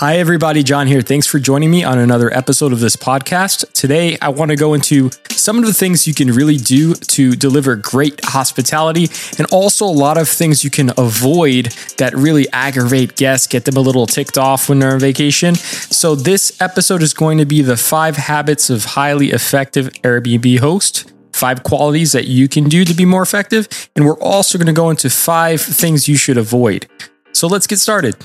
Hi, everybody. John here. Thanks for joining me on another episode of this podcast. Today, I want to go into some of the things you can really do to deliver great hospitality and also a lot of things you can avoid that really aggravate guests, get them a little ticked off when they're on vacation. So, this episode is going to be the five habits of highly effective Airbnb host five qualities that you can do to be more effective. And we're also going to go into five things you should avoid. So let's get started.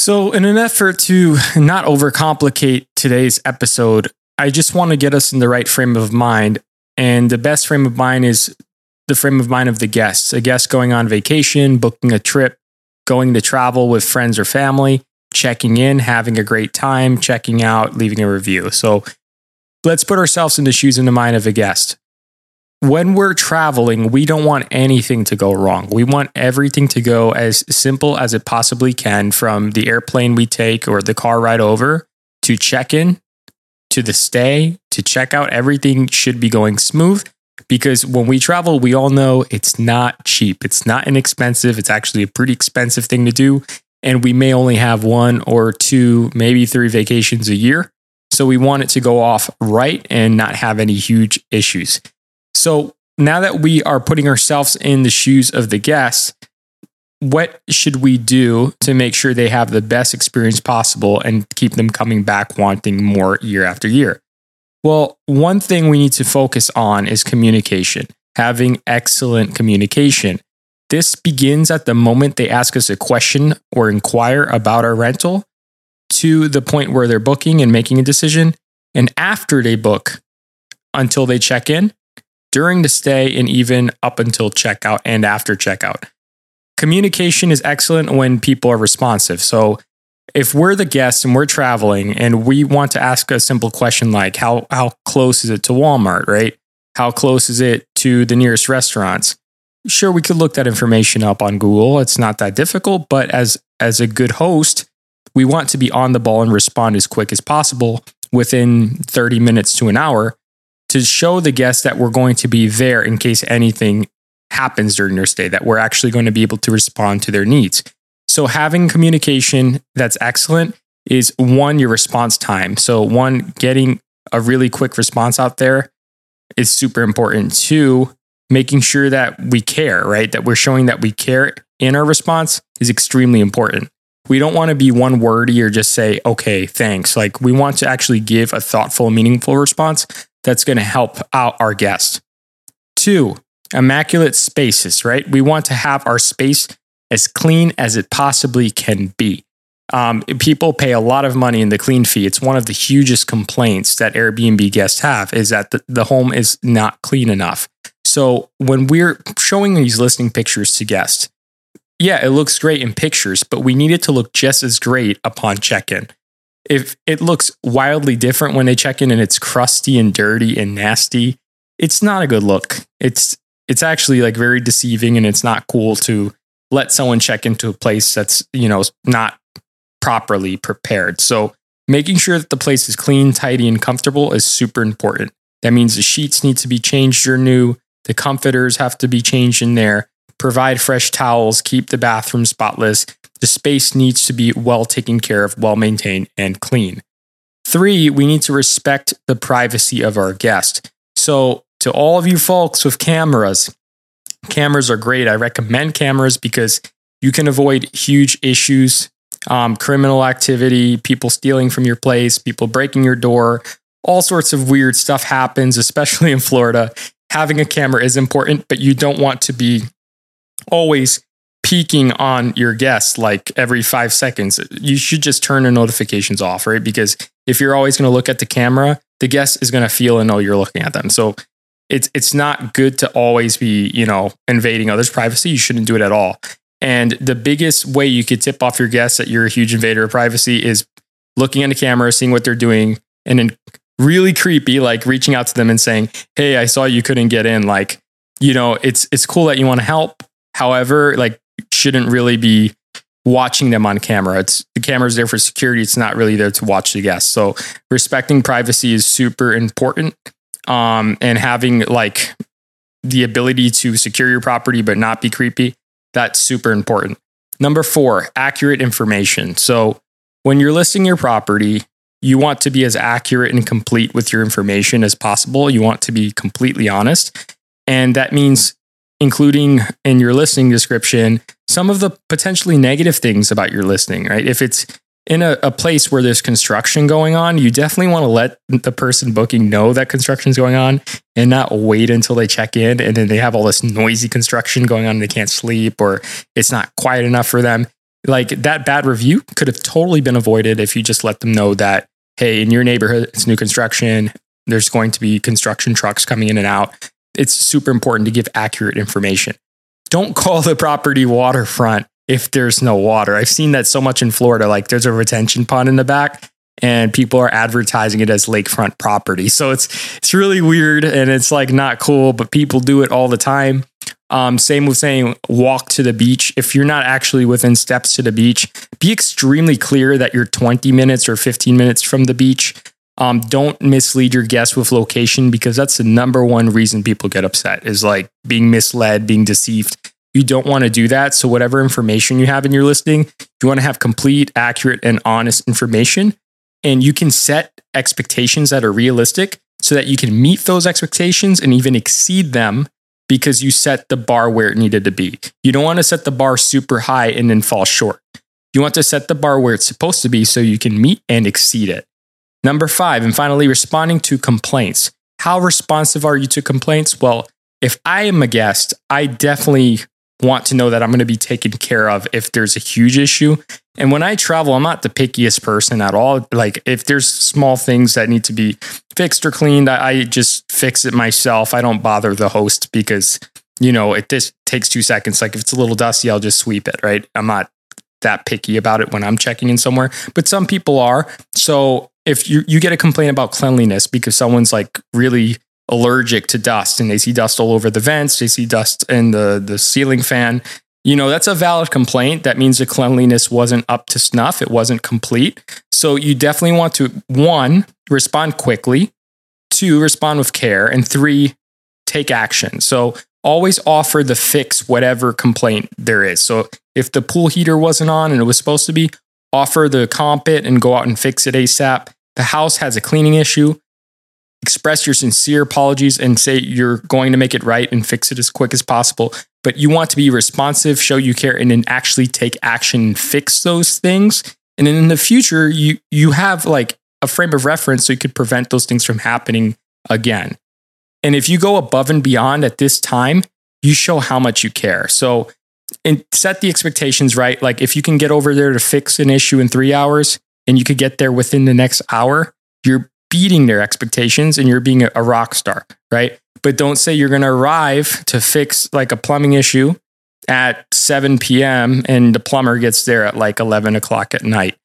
So, in an effort to not overcomplicate today's episode, I just want to get us in the right frame of mind. And the best frame of mind is the frame of mind of the guests. A guest going on vacation, booking a trip, going to travel with friends or family, checking in, having a great time, checking out, leaving a review. So, let's put ourselves in the shoes and the mind of a guest when we're traveling, we don't want anything to go wrong. We want everything to go as simple as it possibly can from the airplane we take or the car ride over to check in to the stay to check out. Everything should be going smooth because when we travel, we all know it's not cheap. It's not inexpensive. It's actually a pretty expensive thing to do. And we may only have one or two, maybe three vacations a year. So we want it to go off right and not have any huge issues. So now that we are putting ourselves in the shoes of the guests, what should we do to make sure they have the best experience possible and keep them coming back wanting more year after year? Well, one thing we need to focus on is communication, having excellent communication. This begins at the moment they ask us a question or inquire about our rental to the point where they're booking and making a decision, and after they book until they check in during the stay and even up until checkout and after checkout. Communication is excellent when people are responsive. So if we're the guests and we're traveling and we want to ask a simple question like how how close is it to Walmart, right? How close is it to the nearest restaurants? Sure, we could look that information up on Google. It's not that difficult, but as as a good host, we want to be on the ball and respond as quick as possible within 30 minutes to an hour to show the guests that we're going to be there in case anything happens during their stay, that we're actually going to be able to respond to their needs. So, having communication that's excellent is one, your response time. So, one, getting a really quick response out there is super important. Two, making sure that we care, right? That we're showing that we care in our response is extremely important. We don't want to be one wordy or just say, okay, thanks. Like, we want to actually give a thoughtful, meaningful response that's going to help out our guest. Two, immaculate spaces, right? We want to have our space as clean as it possibly can be. Um, people pay a lot of money in the clean fee. It's one of the hugest complaints that Airbnb guests have is that the, the home is not clean enough. So when we're showing these listing pictures to guests, yeah, it looks great in pictures, but we need it to look just as great upon check in if it looks wildly different when they check in and it's crusty and dirty and nasty, it's not a good look. It's it's actually like very deceiving and it's not cool to let someone check into a place that's, you know, not properly prepared. So making sure that the place is clean, tidy, and comfortable is super important. That means the sheets need to be changed or new, the comforters have to be changed in there, provide fresh towels, keep the bathroom spotless, the space needs to be well taken care of, well maintained, and clean. Three, we need to respect the privacy of our guest. So, to all of you folks with cameras, cameras are great. I recommend cameras because you can avoid huge issues, um, criminal activity, people stealing from your place, people breaking your door, all sorts of weird stuff happens, especially in Florida. Having a camera is important, but you don't want to be always peeking on your guests like every five seconds, you should just turn the notifications off, right? Because if you're always going to look at the camera, the guest is going to feel and know you're looking at them. So it's it's not good to always be, you know, invading others' privacy. You shouldn't do it at all. And the biggest way you could tip off your guests that you're a huge invader of privacy is looking at the camera, seeing what they're doing, and then really creepy, like reaching out to them and saying, Hey, I saw you couldn't get in. Like, you know, it's it's cool that you want to help. However, like shouldn't really be watching them on camera. It's the camera's there for security. It's not really there to watch the guests. So respecting privacy is super important. Um, and having like the ability to secure your property but not be creepy, that's super important. Number four, accurate information. So when you're listing your property, you want to be as accurate and complete with your information as possible. You want to be completely honest. And that means including in your listing description some of the potentially negative things about your listing, right? If it's in a, a, place where there's construction going on, you definitely want to let the person booking know that construction is going on and not wait until they check in and then they have all this noisy construction going on and they can't sleep or it's not quiet enough for them. Like that bad review could have totally been avoided if you just let them know that, hey, in your neighborhood, it's new construction. There's going to be construction trucks coming in and out. It's super important to give accurate information. Don't call the property waterfront if there's no water. I've seen that so much in Florida. Like there's a retention pond in the back and people are advertising it as lakefront property. So it's it's really weird and it's like not cool, but people do it all the time. Um, same with saying walk to the beach. If you're not actually within steps to the beach, be extremely clear that you're 20 minutes or 15 minutes from the beach. Um, don't mislead your guests with location because that's the number one reason people get upset is like being misled, being deceived. You don't want to do that. So, whatever information you have in your listing, you want to have complete, accurate, and honest information. And you can set expectations that are realistic so that you can meet those expectations and even exceed them because you set the bar where it needed to be. You don't want to set the bar super high and then fall short. You want to set the bar where it's supposed to be so you can meet and exceed it. Number five, and finally, responding to complaints. How responsive are you to complaints? Well, if I am a guest, I definitely want to know that I'm going to be taken care of if there's a huge issue. And when I travel, I'm not the pickiest person at all. Like if there's small things that need to be fixed or cleaned, I, just fix it myself. I don't bother the host because, you know, it just takes two seconds. Like if it's a little dusty, I'll just sweep it, right? I'm not that picky about it when I'm checking in somewhere, but some people are. So if you, you get a complaint about cleanliness because someone's like really allergic to dust and they see dust all over the vents, they see dust in the, the ceiling fan. You know, that's a valid complaint. That means the cleanliness wasn't up to snuff, it wasn't complete. So you definitely want to, one, respond quickly, two, respond with care, and three, take action. So always offer the fix whatever complaint there is. So if the pool heater wasn't on and it was supposed to be, offer the comp it and go out and fix it ASAP. The house has a cleaning issue express your sincere apologies and say you're going to make it right and fix it as quick as possible. But you want to be responsive, show you care, and then actually take action and fix those things. And then in the future, you you have like a frame of reference so you could prevent those things from happening again. And if you go above and beyond at this time, you show how much you care. So and set the expectations right. Like if you can get over there to fix an issue in three hours and you could get there within the next hour, you're beating their expectations and you're being a, rock star, right? But don't say you're going to arrive to fix like a plumbing issue at 7 p.m. and the plumber gets there at like 11 o'clock at night.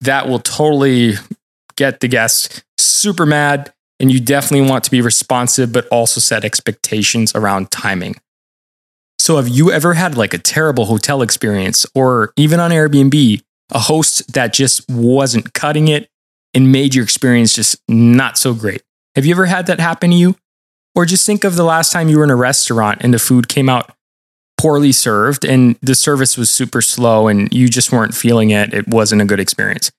That will totally get the guests super mad. And you definitely want to be responsive, but also set expectations around timing. So, have you ever had like a terrible hotel experience or even on Airbnb, a host that just wasn't cutting it and made your experience just not so great. Have you ever had that happen to you? Or just think of the last time you were in a restaurant and the food came out poorly served and the service was super slow and you just weren't feeling it. It wasn't a good experience.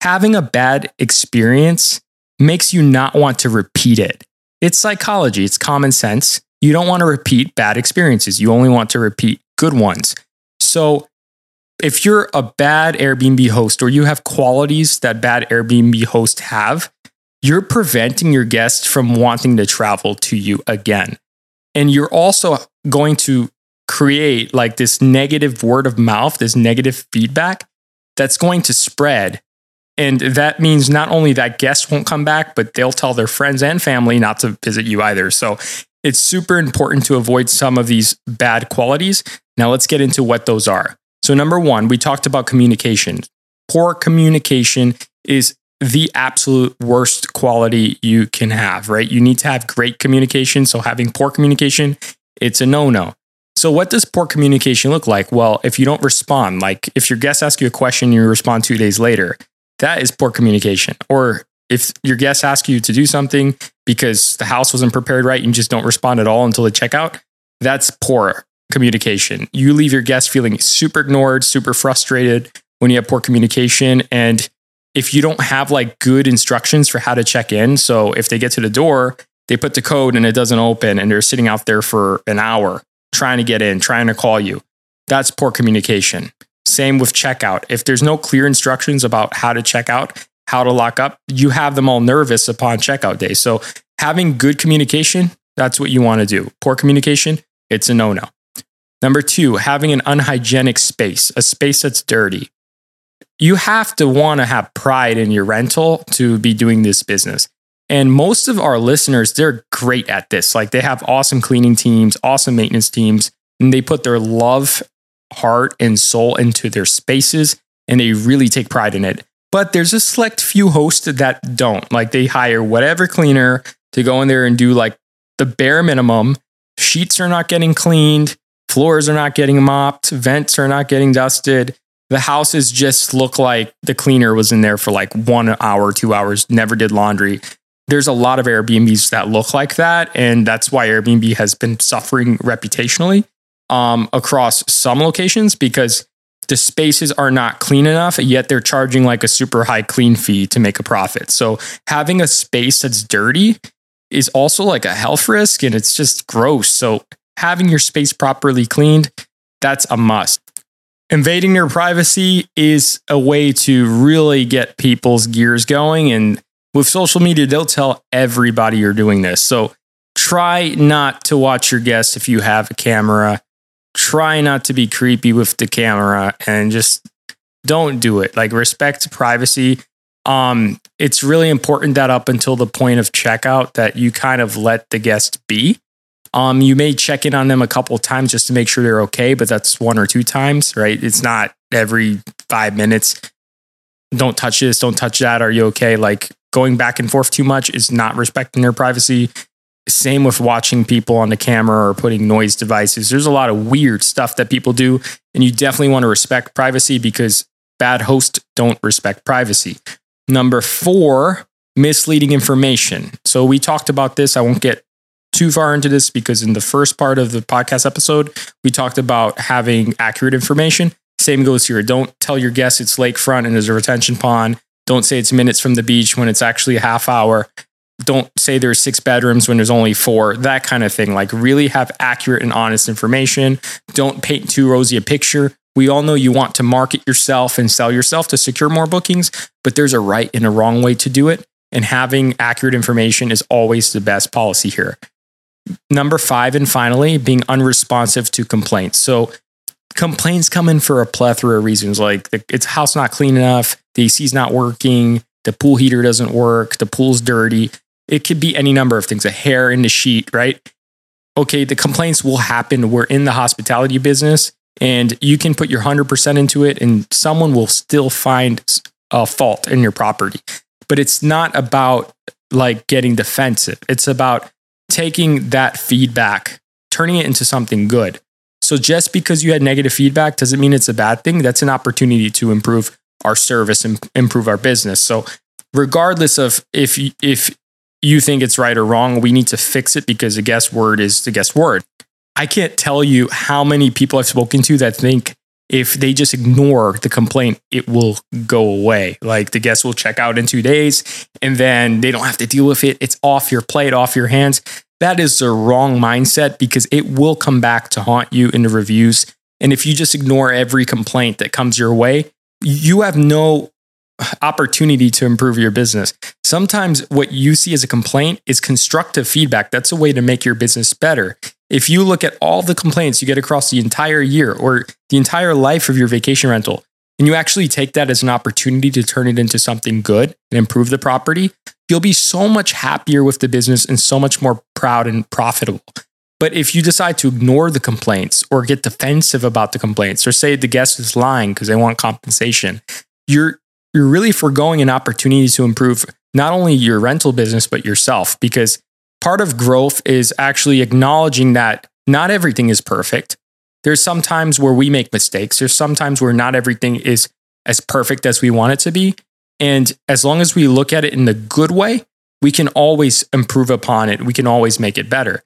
Having a bad experience makes you not want to repeat it. It's psychology, it's common sense. You don't want to repeat bad experiences, you only want to repeat good ones. So if you're a bad Airbnb host or you have qualities that bad Airbnb hosts have, you're preventing your guests from wanting to travel to you again. And you're also going to create like this negative word of mouth, this negative feedback that's going to spread. And that means not only that guests won't come back, but they'll tell their friends and family not to visit you either. So it's super important to avoid some of these bad qualities. Now let's get into what those are. So, number one, we talked about communication. Poor communication is the absolute worst quality you can have, right? You need to have great communication. So, having poor communication, it's a no no. So, what does poor communication look like? Well, if you don't respond, like if your guests ask you a question and you respond two days later, that is poor communication. Or if your guests ask you to do something because the house wasn't prepared right and you just don't respond at all until they check out, that's poor communication. You leave your guests feeling super ignored, super frustrated when you have poor communication. And if you don't have like good instructions for how to check in, so if they get to the door, they put the code and it doesn't open and they're sitting out there for an hour trying to get in, trying to call you. That's poor communication. Same with checkout. If there's no clear instructions about how to check out, how to lock up, you have them all nervous upon checkout day. So having good communication, that's what you want to do. Poor communication, it's a no no. Number two, having an unhygienic space, a space that's dirty. You have to want to have pride in your rental to be doing this business. And most of our listeners, they're great at this. Like they have awesome cleaning teams, awesome maintenance teams, and they put their love, heart, and soul into their spaces and they really take pride in it. But there's a select few hosts that don't. Like they hire whatever cleaner to go in there and do like the bare minimum. Sheets are not getting cleaned, floors are not getting mopped, vents are not getting dusted. The houses just look like the cleaner was in there for like one hour, two hours, never did laundry there's a lot of Airbnbs that look like that. And that's why Airbnb has been suffering reputationally um, across some locations because the spaces are not clean enough, yet they're charging like a super high clean fee to make a profit. So having a space that's dirty is also like a health risk and it's just gross. So having your space properly cleaned, that's a must. Invading their privacy is a way to really get people's gears going and with social media, they'll tell everybody you're doing this. So try not to watch your guests if you have a camera. Try not to be creepy with the camera and just don't do it. Like respect privacy. Um, it's really important that up until the point of checkout that you kind of let the guest be. Um, you may check in on them a couple times just to make sure they're okay, but that's one or two times, right? It's not every five minutes. Don't touch this, don't touch that. Are you okay? Like going back and forth too much is not respecting their privacy. Same with watching people on the camera or putting noise devices. There's a lot of weird stuff that people do, and you definitely want to respect privacy because bad hosts don't respect privacy. Number four, misleading information. So we talked about this. I won't get too far into this because in the first part of the podcast episode, we talked about having accurate information. Same goes here. Don't tell your guests it's lakefront and there's a retention pond don't say it's minutes from the beach when it's actually a half hour. Don't say there's six bedrooms when there's only four, that kind of thing. Like, really have accurate and honest information. Don't paint too rosy a picture. We all know you want to market yourself and sell yourself to secure more bookings, but there's a right and a wrong way to do it. And having accurate information is always the best policy here. Number five, and finally, being unresponsive to complaints. So, complaints come in for a plethora of reasons like the, it's house not clean enough the AC's not working, the pool heater doesn't work, the pool's dirty. It could be any number of things, a hair in the sheet, right? Okay, the complaints will happen. We're in the hospitality business and you can put your 100% into it and someone will still find a fault in your property. But it's not about like getting defensive. It's about taking that feedback, turning it into something good. So just because you had negative feedback doesn't mean it's a bad thing. That's an opportunity to improve our service and improve our business. So regardless of if if you think it's right or wrong, we need to fix it because the guest word is the guest word. I can't tell you how many people I've spoken to that think if they just ignore the complaint, it will go away. Like the guest will check out in two days and then they don't have to deal with it. It's off your plate, off your hands. That is the wrong mindset because it will come back to haunt you in the reviews. And if you just ignore every complaint that comes your way, you have no opportunity to improve your business. Sometimes what you see as a complaint is constructive feedback. That's a way to make your business better. If you look at all the complaints you get across the entire year or the entire life of your vacation rental, and you actually take that as an opportunity to turn it into something good and improve the property, you'll be so much happier with the business and so much more proud and profitable. But if you decide to ignore the complaints or get defensive about the complaints or say the guest is lying because they want compensation, you're you're really foregoing an opportunity to improve not only your rental business but yourself because part of growth is actually acknowledging that not everything is perfect. There's some times where we make mistakes. There's sometimes where not everything is as perfect as we want it to be. And as long as we look at it in the good way, we can always improve upon it. We can always make it better.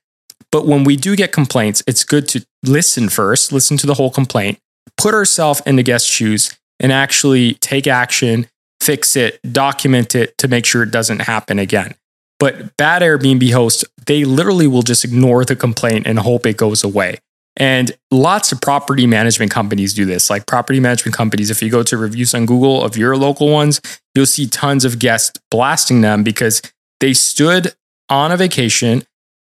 But when we do get complaints, it's good to listen first, listen to the whole complaint, put ourselves in the guest shoes, and actually take action, fix it, document it to make sure it doesn't happen again. But bad Airbnb hosts, they literally will just ignore the complaint and hope it goes away. And lots of property management companies do this. Like property management companies, if you go to reviews on Google of your local ones, you'll see tons of guests blasting them because they stood on a vacation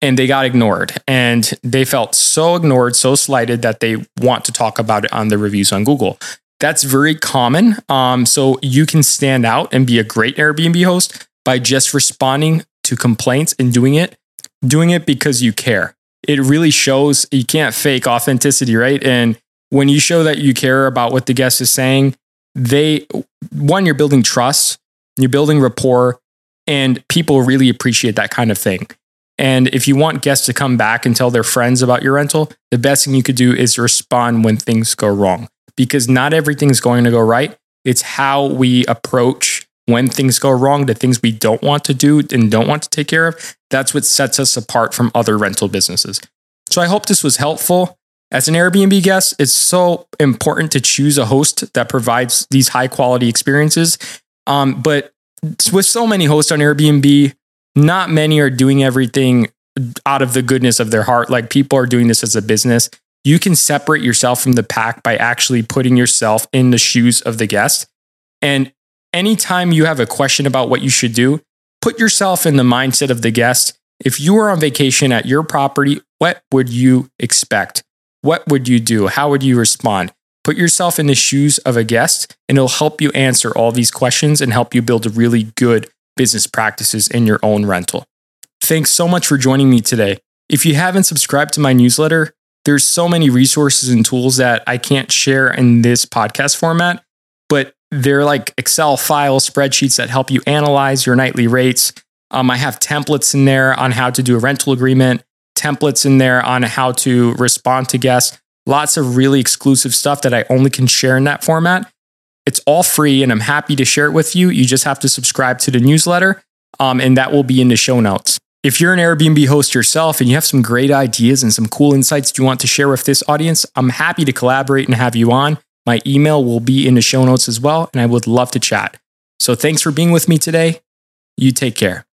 and they got ignored. And they felt so ignored, so slighted that they want to talk about it on the reviews on Google. That's very common. Um, so you can stand out and be a great Airbnb host by just responding to complaints and doing it, doing it because you care. It really shows you can't fake authenticity, right? And when you show that you care about what the guest is saying, they, one, you're building trust, you're building rapport, and people really appreciate that kind of thing. And if you want guests to come back and tell their friends about your rental, the best thing you could do is respond when things go wrong because not everything's going to go right. It's how we approach when things go wrong, the things we don't want to do and don't want to take care of, that's what sets us apart from other rental businesses. So I hope this was helpful. As an Airbnb guest, it's so important to choose a host that provides these high quality experiences. Um, but with so many hosts on Airbnb, not many are doing everything out of the goodness of their heart. Like people are doing this as a business. You can separate yourself from the pack by actually putting yourself in the shoes of the guest. And anytime you have a question about what you should do, put yourself in the mindset of the guest. If you were on vacation at your property, what would you expect? What would you do? How would you respond? Put yourself in the shoes of a guest, and it'll help you answer all these questions and help you build really good business practices in your own rental. Thanks so much for joining me today. If you haven't subscribed to my newsletter, there's so many resources and tools that I can't share in this podcast format, but they're like Excel file spreadsheets that help you analyze your nightly rates. Um, I have templates in there on how to do a rental agreement, templates in there on how to respond to guests. Lots of really exclusive stuff that I only can share in that format. It's all free and I'm happy to share it with you. You just have to subscribe to the newsletter, um, and that will be in the show notes. If you're an Airbnb host yourself and you have some great ideas and some cool insights you want to share with this audience, I'm happy to collaborate and have you on. My email will be in the show notes as well, and I would love to chat. So thanks for being with me today. You take care.